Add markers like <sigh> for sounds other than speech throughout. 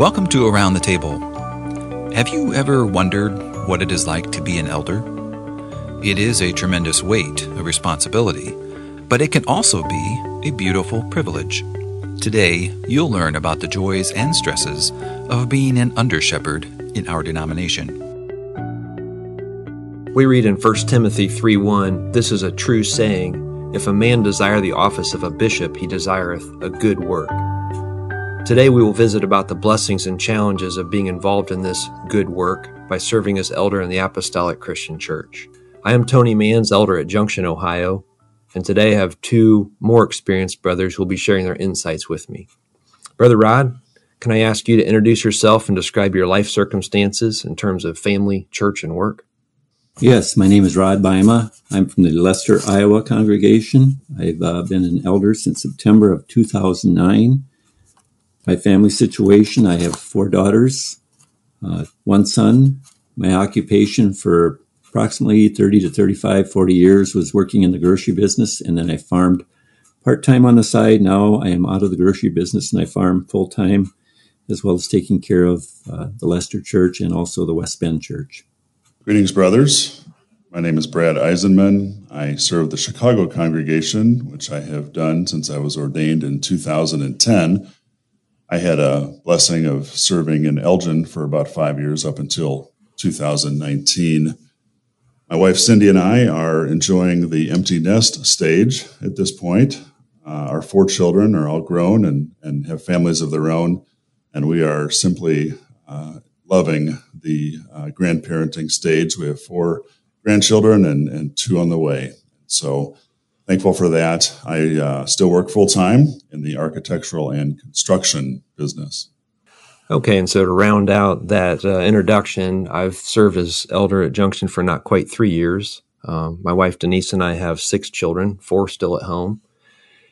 Welcome to Around the Table. Have you ever wondered what it is like to be an elder? It is a tremendous weight a responsibility, but it can also be a beautiful privilege. Today, you'll learn about the joys and stresses of being an under shepherd in our denomination. We read in 1 Timothy 3 1, This is a true saying, If a man desire the office of a bishop, he desireth a good work. Today we will visit about the blessings and challenges of being involved in this good work by serving as elder in the Apostolic Christian Church. I am Tony Manz, elder at Junction, Ohio, and today I have two more experienced brothers who will be sharing their insights with me. Brother Rod, can I ask you to introduce yourself and describe your life circumstances in terms of family, church, and work? Yes, my name is Rod Bajema. I'm from the Lester, Iowa congregation. I've uh, been an elder since September of 2009. My family situation I have four daughters, uh, one son. My occupation for approximately 30 to 35, 40 years was working in the grocery business, and then I farmed part time on the side. Now I am out of the grocery business and I farm full time, as well as taking care of uh, the Lester Church and also the West Bend Church. Greetings, brothers. My name is Brad Eisenmann. I serve the Chicago congregation, which I have done since I was ordained in 2010. I had a blessing of serving in Elgin for about five years up until 2019. My wife Cindy and I are enjoying the empty nest stage at this point. Uh, our four children are all grown and, and have families of their own, and we are simply uh, loving the uh, grandparenting stage. We have four grandchildren and, and two on the way. So thankful for that. I uh, still work full time in the architectural and construction business. Okay, and so to round out that uh, introduction, I've served as elder at Junction for not quite three years. Um, my wife Denise and I have six children, four still at home.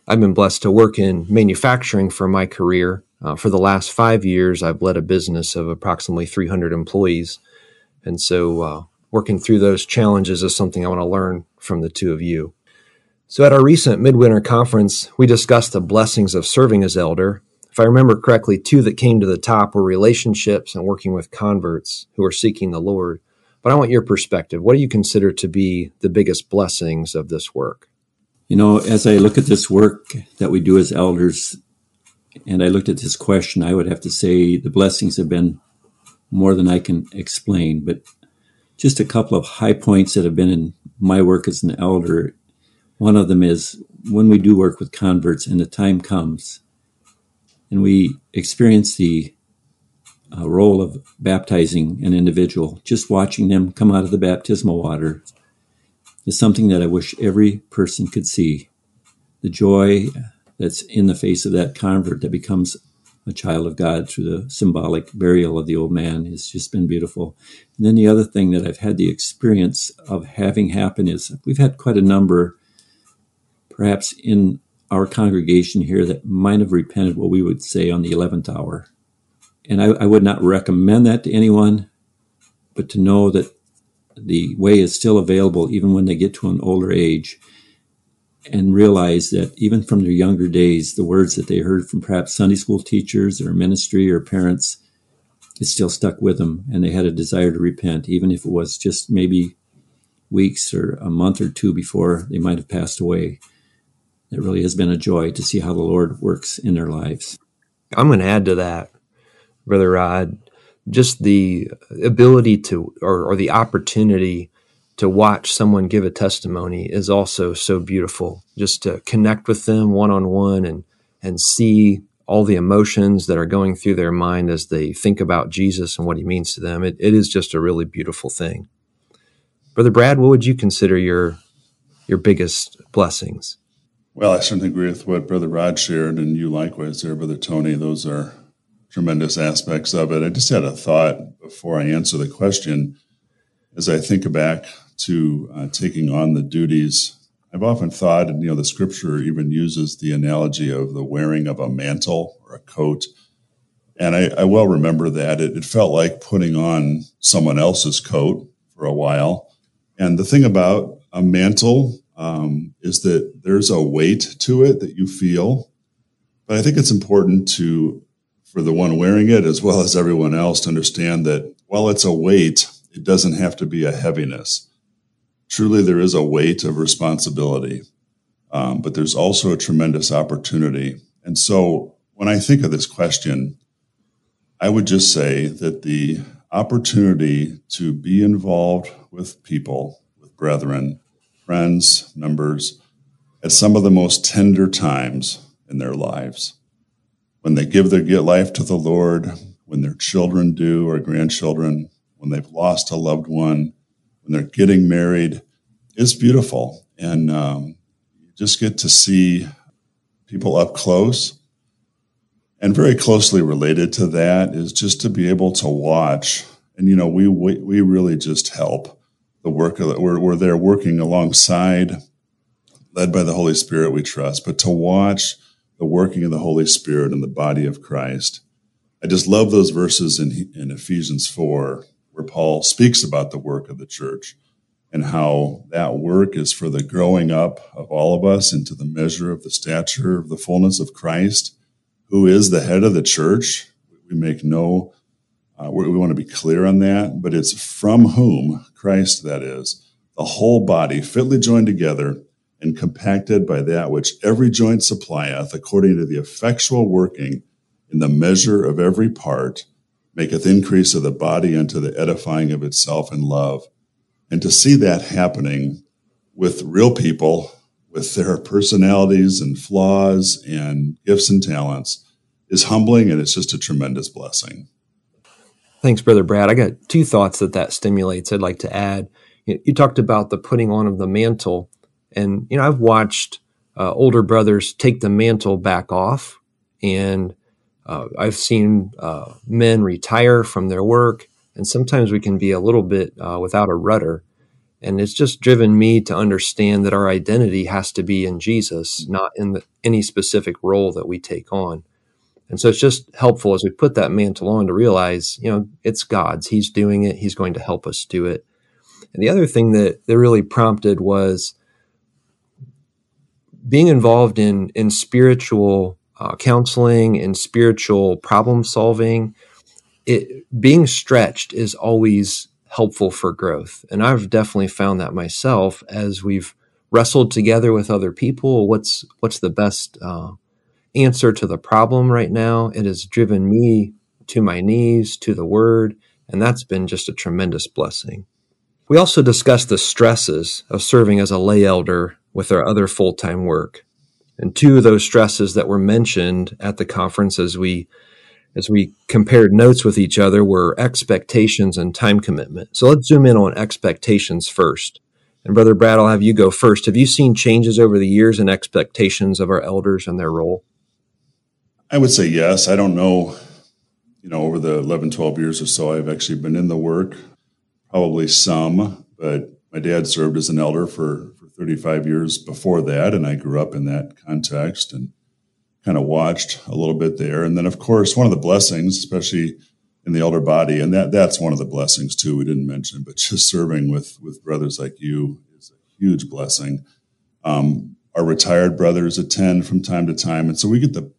I've been blessed to work in manufacturing for my career, uh, for the last five years, I've led a business of approximately 300 employees. And so, uh, working through those challenges is something I want to learn from the two of you. So, at our recent midwinter conference, we discussed the blessings of serving as elder. If I remember correctly, two that came to the top were relationships and working with converts who are seeking the Lord. But I want your perspective. What do you consider to be the biggest blessings of this work? You know, as I look at this work that we do as elders, and I looked at this question, I would have to say the blessings have been more than I can explain, but just a couple of high points that have been in my work as an elder. One of them is when we do work with converts and the time comes and we experience the uh, role of baptizing an individual, just watching them come out of the baptismal water is something that I wish every person could see. The joy that's in the face of that convert that becomes a child of God through the symbolic burial of the old man has just been beautiful. And then the other thing that I've had the experience of having happen is we've had quite a number, perhaps in our congregation here, that might have repented what we would say on the 11th hour. And I, I would not recommend that to anyone, but to know that the way is still available even when they get to an older age and realize that even from their younger days, the words that they heard from perhaps Sunday school teachers or ministry or parents, it still stuck with them and they had a desire to repent, even if it was just maybe weeks or a month or two before they might have passed away. It really has been a joy to see how the Lord works in their lives. I'm going to add to that, Brother Rod, just the ability to, or, or the opportunity to watch someone give a testimony is also so beautiful. Just to connect with them one on one and and see all the emotions that are going through their mind as they think about Jesus and what he means to them. It, it is just a really beautiful thing. Brother Brad, what would you consider your your biggest blessings? Well, I certainly agree with what Brother Rod shared, and you likewise there, Brother Tony. Those are tremendous aspects of it. I just had a thought before I answer the question. As I think back to uh, taking on the duties. I've often thought, and you know, the scripture even uses the analogy of the wearing of a mantle or a coat. And I, I well remember that. It, it felt like putting on someone else's coat for a while. And the thing about a mantle um, is that there's a weight to it that you feel. But I think it's important to for the one wearing it as well as everyone else to understand that while it's a weight, it doesn't have to be a heaviness. Truly, there is a weight of responsibility, um, but there's also a tremendous opportunity. And so, when I think of this question, I would just say that the opportunity to be involved with people, with brethren, friends, members, at some of the most tender times in their lives. When they give their life to the Lord, when their children do or grandchildren, when they've lost a loved one, when they're getting married, it's beautiful. And um, you just get to see people up close and very closely related to that is just to be able to watch. And, you know, we, we, we really just help the work of we're, we're there working alongside, led by the Holy Spirit, we trust, but to watch the working of the Holy Spirit in the body of Christ. I just love those verses in, in Ephesians 4, where Paul speaks about the work of the church and how that work is for the growing up of all of us into the measure of the stature of the fullness of Christ who is the head of the church. We make no, uh, we, we want to be clear on that, but it's from whom Christ, that is, the whole body fitly joined together and compacted by that which every joint supplieth, according to the effectual working in the measure of every part, maketh increase of the body unto the edifying of itself in love. And to see that happening with real people with their personalities and flaws and gifts and talents is humbling and it's just a tremendous blessing. Thanks, Brother Brad. I got two thoughts that that stimulates I'd like to add. You, talked about the putting on of the mantle, and you know I've watched uh, older brothers take the mantle back off, and uh, I've seen uh, men retire from their work, and sometimes we can be a little bit uh, without a rudder. And it's just driven me to understand that our identity has to be in Jesus, not in the, any specific role that we take on. And so it's just helpful as we put that mantle on to realize, you know, it's God's. He's doing it. He's going to help us do it. And the other thing that, that really prompted was being involved in, in spiritual uh, counseling and spiritual problem solving. It, being stretched is always helpful for growth. And I've definitely found that myself as we've wrestled together with other people. What's what's the best uh, answer to the problem right now? It has driven me to my knees, to the Word, and that's been just a tremendous blessing. We also discussed the stresses of serving as a lay elder with our other full time work. And two of those stresses that were mentioned at the conference as we as we compared notes with each other were expectations and time commitment. So let's zoom in on expectations first. And Brother Brad, I'll have you go first. Have you seen changes over the years in expectations of our elders and their role? I would say yes. I don't know, you know, over the 11, 12 years or so, I've actually been in the work, probably some, but my dad served as an elder for, for 35 years before that, and I grew up in that context. And kind of watched a little bit there. And then, of course, one of the blessings, especially in the elder body, and that that's one of the blessings too. We didn't mention, but just serving with with brothers like you is a huge blessing. Um, our retired brothers attend from time to time, and so we get the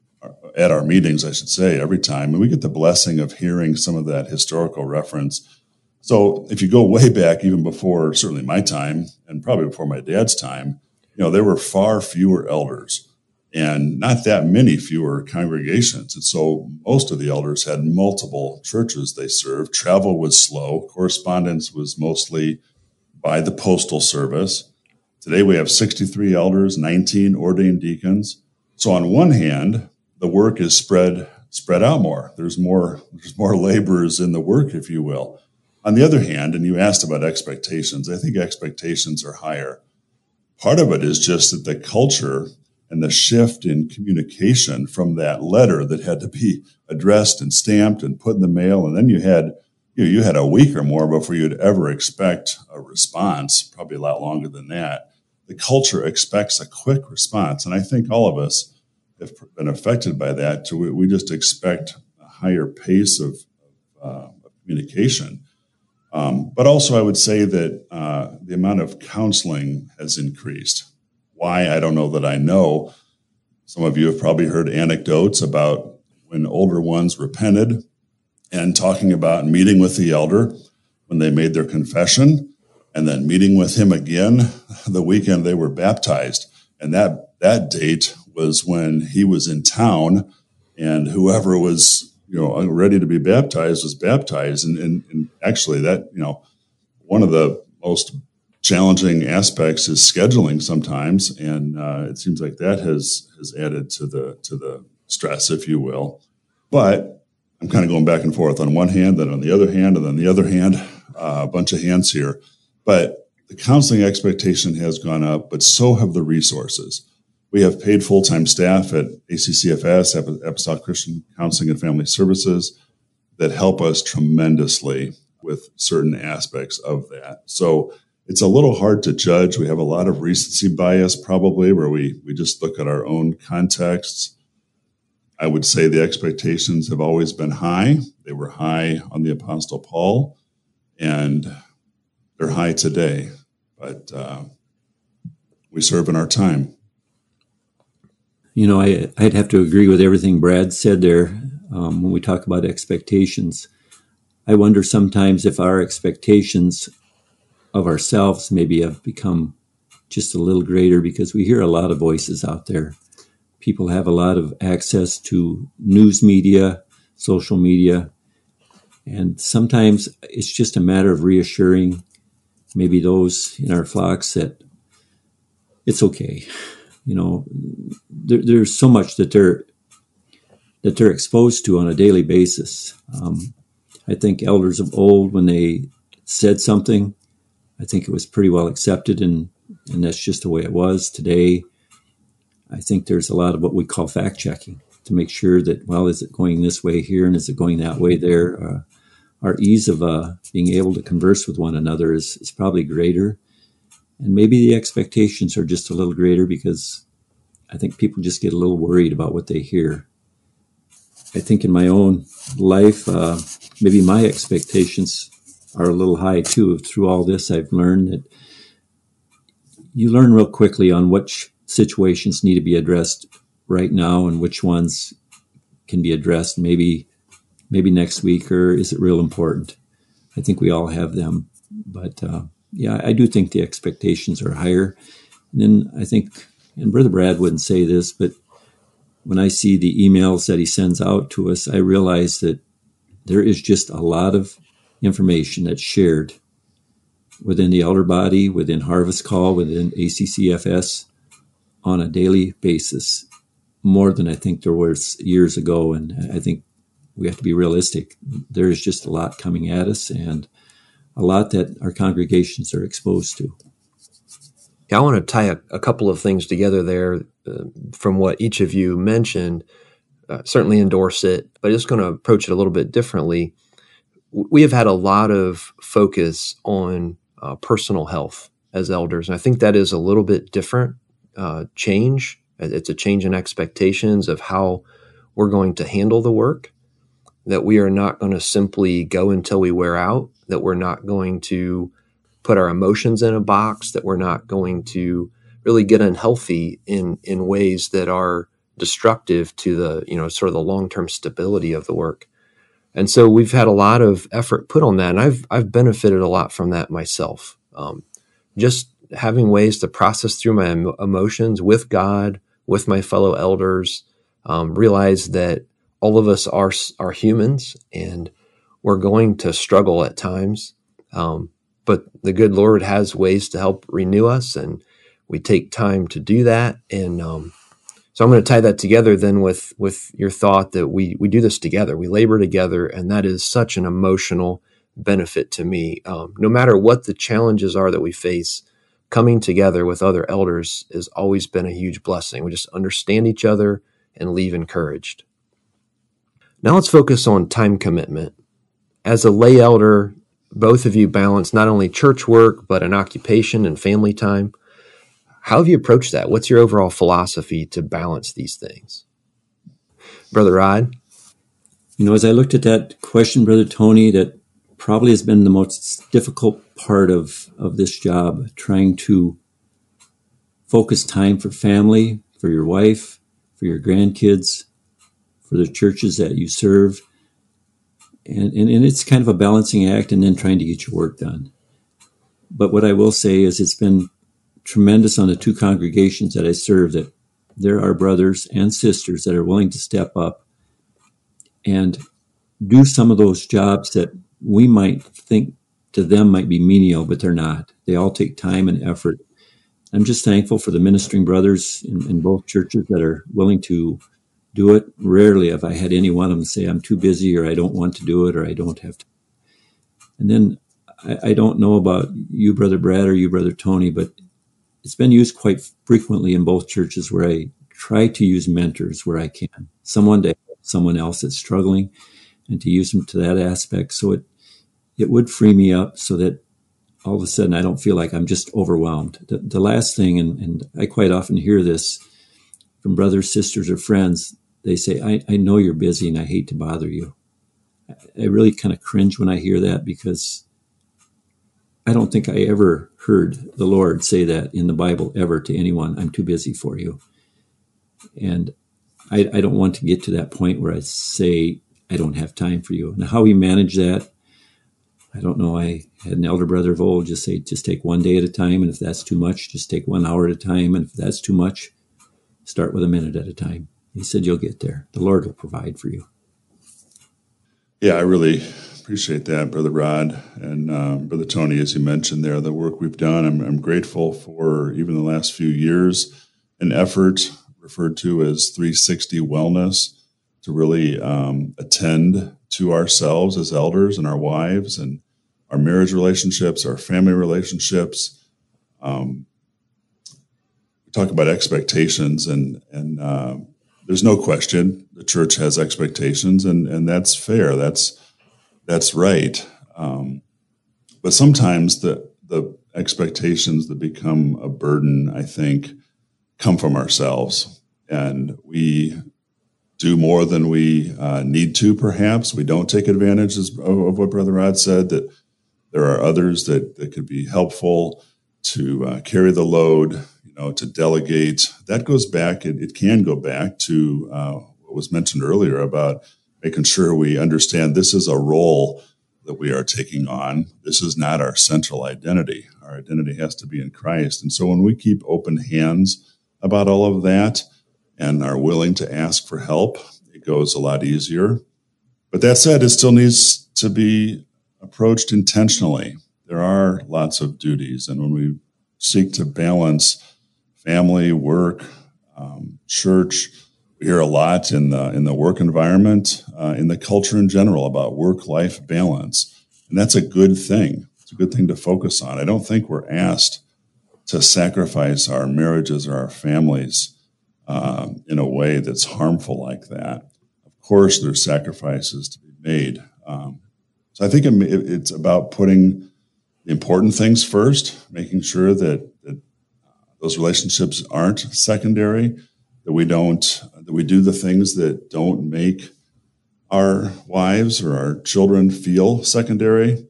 at our meetings, I should say, every time, and we get the blessing of hearing some of that historical reference. So if you go way back, even before certainly my time, and probably before my dad's time, you know, there were far fewer elders and not that many fewer congregations. And so most of the elders had multiple churches they served. Travel was slow. Correspondence was mostly by the postal service. Today we have 63 elders, 19 ordained deacons. So on one hand, the work is spread spread out more. There's more there's more laborers in the work, if you will. On the other hand, and you asked about expectations, I think expectations are higher. Part of it is just that the culture and the shift in communication from that letter that had to be addressed and stamped and put in the mail. And then you had, you, know, you had a week or more before you'd ever expect a response, probably a lot longer than that. The culture expects a quick response. And I think all of us have been affected by that. So we, we just expect a higher pace of, uh, of communication. Um, but also, I would say that uh, the amount of counseling has increased. Why? I don't know that I know. Some of you have probably heard anecdotes about when older ones repented and talking about meeting with the elder when they made their confession and then meeting with him again <laughs> the weekend they were baptized. And that, that date was when he was in town and whoever was, you know, ready to be baptized was baptized. And, and, and actually that, you know, one of the most challenging aspects is scheduling sometimes. And uh, it seems like that has, has added to the, to the stress, if you will. But I'm kind of going back and forth on one hand, then on the other hand, and then the other hand, uh, a bunch of hands here. But the counseling expectation has gone up, but so have the resources. We have paid full time staff at ACCFS, Apostolic Christian Counseling and Family Services, that help us tremendously with certain aspects of that. So it's a little hard to judge. We have a lot of recency bias, probably, where we, we just look at our own contexts. I would say the expectations have always been high. They were high on the Apostle Paul, and they're high today. But uh, we serve in our time. You know, I, would have to agree with everything Brad said there um, when we talk about expectations. I wonder sometimes if our expectations of ourselves maybe have become just a little greater because we hear a lot of voices out there people have a lot of access to news media, social media, and sometimes it's just a matter of reassuring maybe those in our flocks that it's okay. <laughs> You know, there, there's so much that they're that they're exposed to on a daily basis. Um, I think elders of old, when they said something, I think it was pretty well accepted, and and that's just the way it was. Today, I think there's a lot of what we call fact checking to make sure that, well, is it going this way here and is it going that way there? Uh, our ease of uh, being able to converse with one another is, is probably greater. And maybe the expectations are just a little greater because I think people just get a little worried about what they hear. I think in my own life, uh, maybe my expectations are a little high too. Through all this, I've learned that you learn real quickly on which situations need to be addressed right now and which ones can be addressed maybe maybe next week or is it real important i think we all have them but uh, yeah i do think the expectations are higher and then i think and brother brad wouldn't say this but when i see the emails that he sends out to us i realize that there is just a lot of information that's shared within the elder body within harvest call within accfs on a daily basis more than I think there was years ago. And I think we have to be realistic. There is just a lot coming at us and a lot that our congregations are exposed to. Yeah, I want to tie a, a couple of things together there uh, from what each of you mentioned. Uh, certainly endorse it, but just going to approach it a little bit differently. We have had a lot of focus on uh, personal health as elders, and I think that is a little bit different uh, change. It's a change in expectations of how we're going to handle the work. That we are not going to simply go until we wear out. That we're not going to put our emotions in a box. That we're not going to really get unhealthy in in ways that are destructive to the you know sort of the long term stability of the work. And so we've had a lot of effort put on that, and I've I've benefited a lot from that myself. Um, just having ways to process through my emotions with God, with my fellow elders, um, realize that all of us are are humans and we're going to struggle at times. Um, but the good Lord has ways to help renew us, and we take time to do that. And um, so I'm going to tie that together then with with your thought that we we do this together, we labor together, and that is such an emotional benefit to me. Um, no matter what the challenges are that we face, coming together with other elders has always been a huge blessing. We just understand each other and leave encouraged. Now let's focus on time commitment. As a lay elder, both of you balance not only church work, but an occupation and family time. How have you approached that? What's your overall philosophy to balance these things? Brother Rod? You know, as I looked at that question, Brother Tony, that probably has been the most difficult part of, of this job, trying to focus time for family, for your wife, for your grandkids, for the churches that you serve. And, and, and it's kind of a balancing act and then trying to get your work done. But what I will say is it's been tremendous on the two congregations that I serve that there are brothers and sisters that are willing to step up and do some of those jobs that we might think to them might be menial, but they're not. They all take time and effort. I'm just thankful for the ministering brothers in, in both churches that are willing to do it. Rarely have I had any one of them say, I'm too busy or I don't want to do it or I don't have to. And then I, I don't know about you, Brother Brad, or you, Brother Tony, but it's been used quite frequently in both churches where I try to use mentors where I can. Someone to someone else that's struggling and to use them to that aspect. So it, it would free me up so that all of a sudden I don't feel like I'm just overwhelmed. The, the last thing, and, and, I quite often hear this from brothers, sisters, or friends, they say, I, I know you're busy and I hate to bother you. I, really kind of cringe when I hear that because I don't think I ever heard the Lord say that in the Bible ever to anyone, I'm too busy for you. And I, I don't want to get to that point where I say, I don't have time for you. Now, how we manage that, I don't know. I had an elder brother of old just say, just take one day at a time. And if that's too much, just take one hour at a time. And if that's too much, start with a minute at a time. He said, you'll get there. The Lord will provide for you. Yeah, I really appreciate that, Brother Rod and uh, Brother Tony, as you mentioned there, the work we've done. I'm, I'm grateful for even the last few years, an effort referred to as 360 Wellness to really um, attend to ourselves as elders and our wives and our marriage relationships, our family relationships. Um, we talk about expectations, and and uh, there's no question the church has expectations, and and that's fair. That's that's right. Um, but sometimes the the expectations that become a burden, I think, come from ourselves, and we do more than we uh, need to, perhaps. We don't take advantage of, of, what Brother Rod said, that there are others that, that could be helpful to uh, carry the load, know, to delegate. That goes back, it, it can go back to uh, what was mentioned earlier about making sure we understand this is a role that we are taking on. This is not our central identity. Our identity has to be in Christ. And so when we keep open hands about all of that, and are willing to ask for help, it goes a lot easier. But that said, it still needs to be approached intentionally. There are lots of duties, and when we seek to balance family, work, um, church, we hear a lot in the in the work environment, uh, in the culture in general about work-life balance, and that's a good thing. It's a good thing to focus on. I don't think we're asked to sacrifice our marriages or our families uh, in a way that's harmful like that. Of course, there's sacrifices to be made. Um, so I think it, it's about putting important things first, making sure that, that those relationships aren't secondary, that we don't, that we do the things that don't make our wives or our children feel secondary.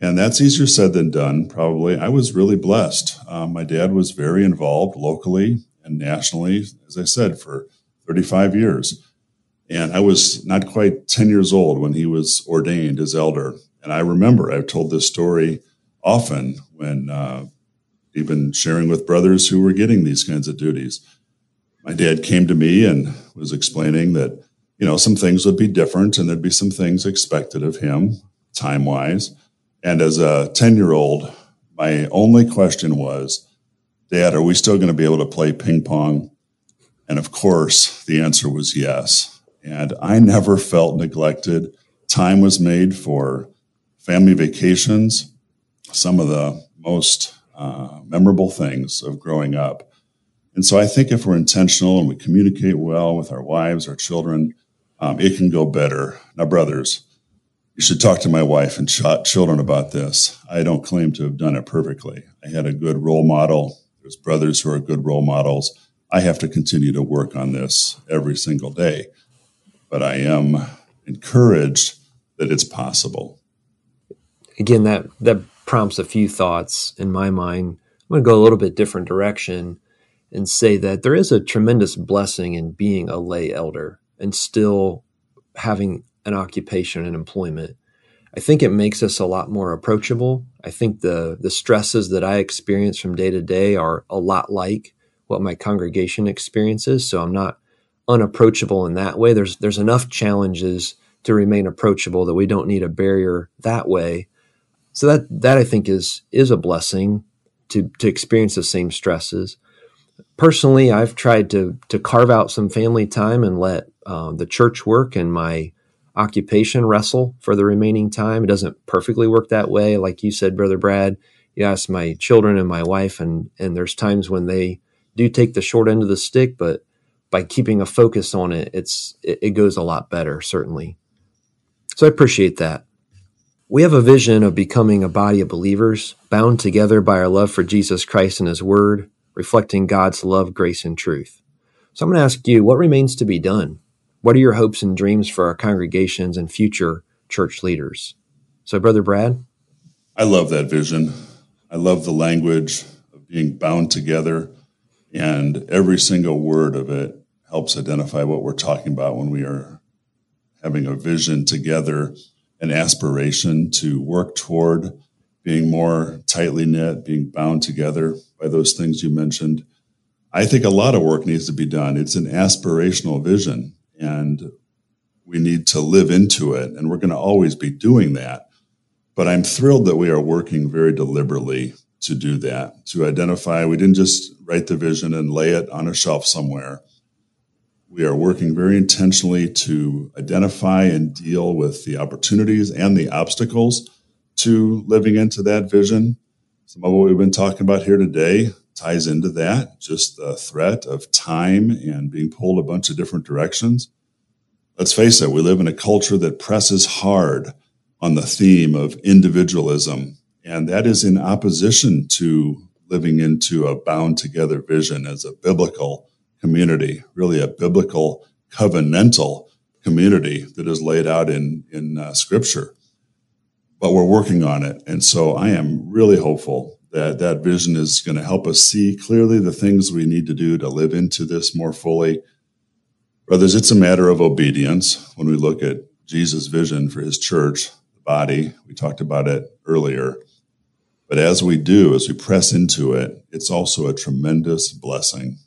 And that's easier said than done, probably. I was really blessed. Um, my dad was very involved locally and nationally, as I said, for 35 years. And I was not quite 10 years old when he was ordained as elder. And I remember I've told this story often when uh, even sharing with brothers who were getting these kinds of duties. My dad came to me and was explaining that, you know, some things would be different and there'd be some things expected of him time wise. And as a 10 year old, my only question was, Dad, are we still going to be able to play ping pong? And of course, the answer was yes. And I never felt neglected. Time was made for family vacations, some of the most uh, memorable things of growing up. And so I think if we're intentional and we communicate well with our wives, our children, um, it can go better. Now, brothers, you should talk to my wife and ch- children about this. I don't claim to have done it perfectly. I had a good role model there's brothers who are good role models. I have to continue to work on this every single day, but I am encouraged that it's possible. Again, that that prompts a few thoughts in my mind. I'm going to go a little bit different direction and say that there is a tremendous blessing in being a lay elder. and still having an occupation and employment. I think it makes us a lot more approachable. I think the the stresses that I experience from day to day are a lot like what my congregation experiences. So I'm not unapproachable in that way. There's there's enough challenges to remain approachable that we don't need a barrier that way. So that that I think is is a blessing to to experience the same stresses. Personally, I've tried to to carve out some family time and let uh, the church work and my occupation wrestle for the remaining time. It doesn't perfectly work that way. Like you said, Brother Brad, you ask my children and my wife, and, and there's times when they do take the short end of the stick, but by keeping a focus on it, it's it, it goes a lot better, certainly. So I appreciate that. We have a vision of becoming a body of believers bound together by our love for Jesus Christ and His Word, reflecting God's love, grace, and truth. So I'm going to ask you, what remains to be done? What are your hopes and dreams for our congregations and future church leaders? So, Brother Brad? I love that vision. I love the language of being bound together, and every single word of it helps identify what we're talking about when we are having a vision together, an aspiration to work toward being more tightly knit, being bound together by those things you mentioned. I think a lot of work needs to be done. It's an aspirational vision and we need to live into it. And we're going to always be doing that. But I'm thrilled that we are working very deliberately to do that, to identify. We didn't just write the vision and lay it on a shelf somewhere. We are working very intentionally to identify and deal with the opportunities and the obstacles to living into that vision. Some of what we've been talking about here today ties into that, just the threat of time and being pulled a bunch of different directions. Let's face it, we live in a culture that presses hard on the theme of individualism, and that is in opposition to living into a bound together vision as a biblical community, really a biblical covenantal community that is laid out in, in uh, scripture. But we're working on it. And so I am really hopeful that that vision is going to help us see clearly the things we need to do to live into this more fully. Brothers, it's a matter of obedience when we look at Jesus' vision for his church, the body. We talked about it earlier. But as we do, as we press into it, it's also a tremendous blessing.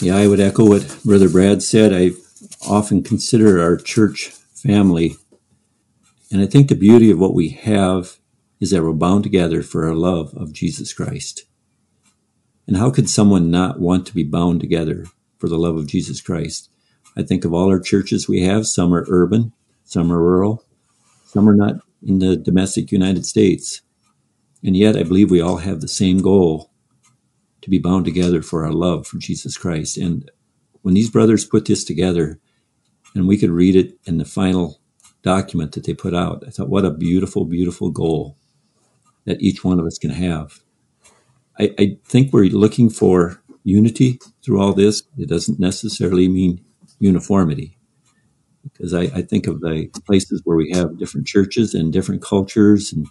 Yeah, I would echo what Brother Brad said. I often consider our church family. And I think the beauty of what we have is that we're bound together for our love of Jesus Christ. And how could someone not want to be bound together for the love of Jesus Christ? I think of all our churches we have, some are urban, some are rural, some are not in the domestic United States. And yet I believe we all have the same goal to be bound together for our love for Jesus Christ. And when these brothers put this together, and we could read it in the final document that they put out, I thought, what a beautiful, beautiful goal that each one of us can have. I, I think we're looking for unity through all this. It doesn't necessarily mean uniformity because I, I, think of the places where we have different churches and different cultures and,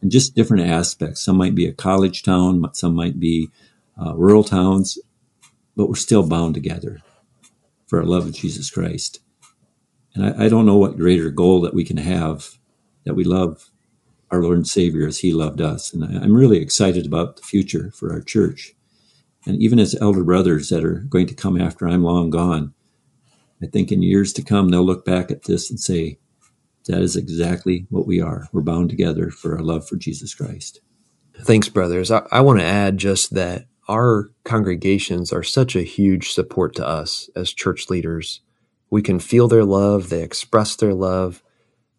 and just different aspects. Some might be a college town, some might be uh, rural towns, but we're still bound together for our love of Jesus Christ. And I, I don't know what greater goal that we can have that we love our Lord and Savior as He loved us. And I'm really excited about the future for our church. And even as elder brothers that are going to come after I'm long gone, I think in years to come, they'll look back at this and say, that is exactly what we are. We're bound together for our love for Jesus Christ. Thanks, brothers. I, I want to add just that our congregations are such a huge support to us as church leaders. We can feel their love, they express their love,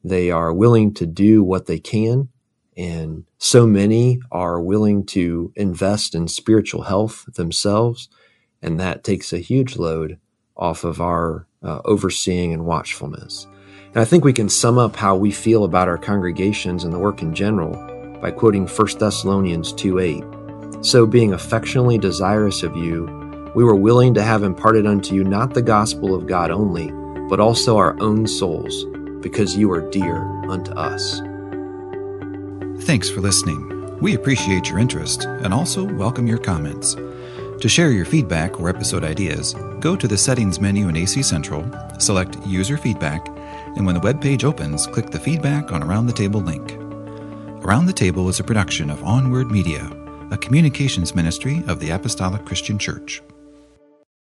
they are willing to do what they can. And so many are willing to invest in spiritual health themselves. And that takes a huge load off of our uh, overseeing and watchfulness. And I think we can sum up how we feel about our congregations and the work in general by quoting 1 Thessalonians 2 8. So, being affectionately desirous of you, we were willing to have imparted unto you not the gospel of God only, but also our own souls because you are dear unto us. Thanks for listening. We appreciate your interest and also welcome your comments. To share your feedback or episode ideas, go to the Settings menu in AC Central, select User Feedback, and when the web page opens, click the Feedback on Around the Table link. Around the Table is a production of Onward Media, a communications ministry of the Apostolic Christian Church.